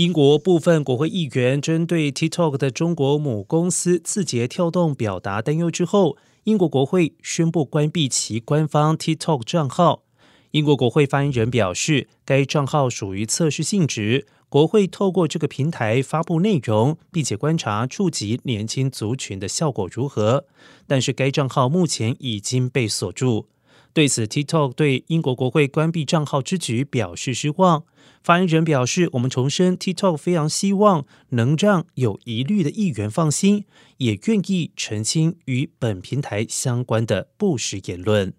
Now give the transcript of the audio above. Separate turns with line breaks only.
英国部分国会议员针对 TikTok 的中国母公司字节跳动表达担忧之后，英国国会宣布关闭其官方 TikTok 账号。英国国会发言人表示，该账号属于测试性质，国会透过这个平台发布内容，并且观察触及年轻族群的效果如何。但是该账号目前已经被锁住。对此，TikTok 对英国国会关闭账号之举表示失望。发言人表示：“我们重申，TikTok 非常希望能让有疑虑的议员放心，也愿意澄清与本平台相关的不实言论。”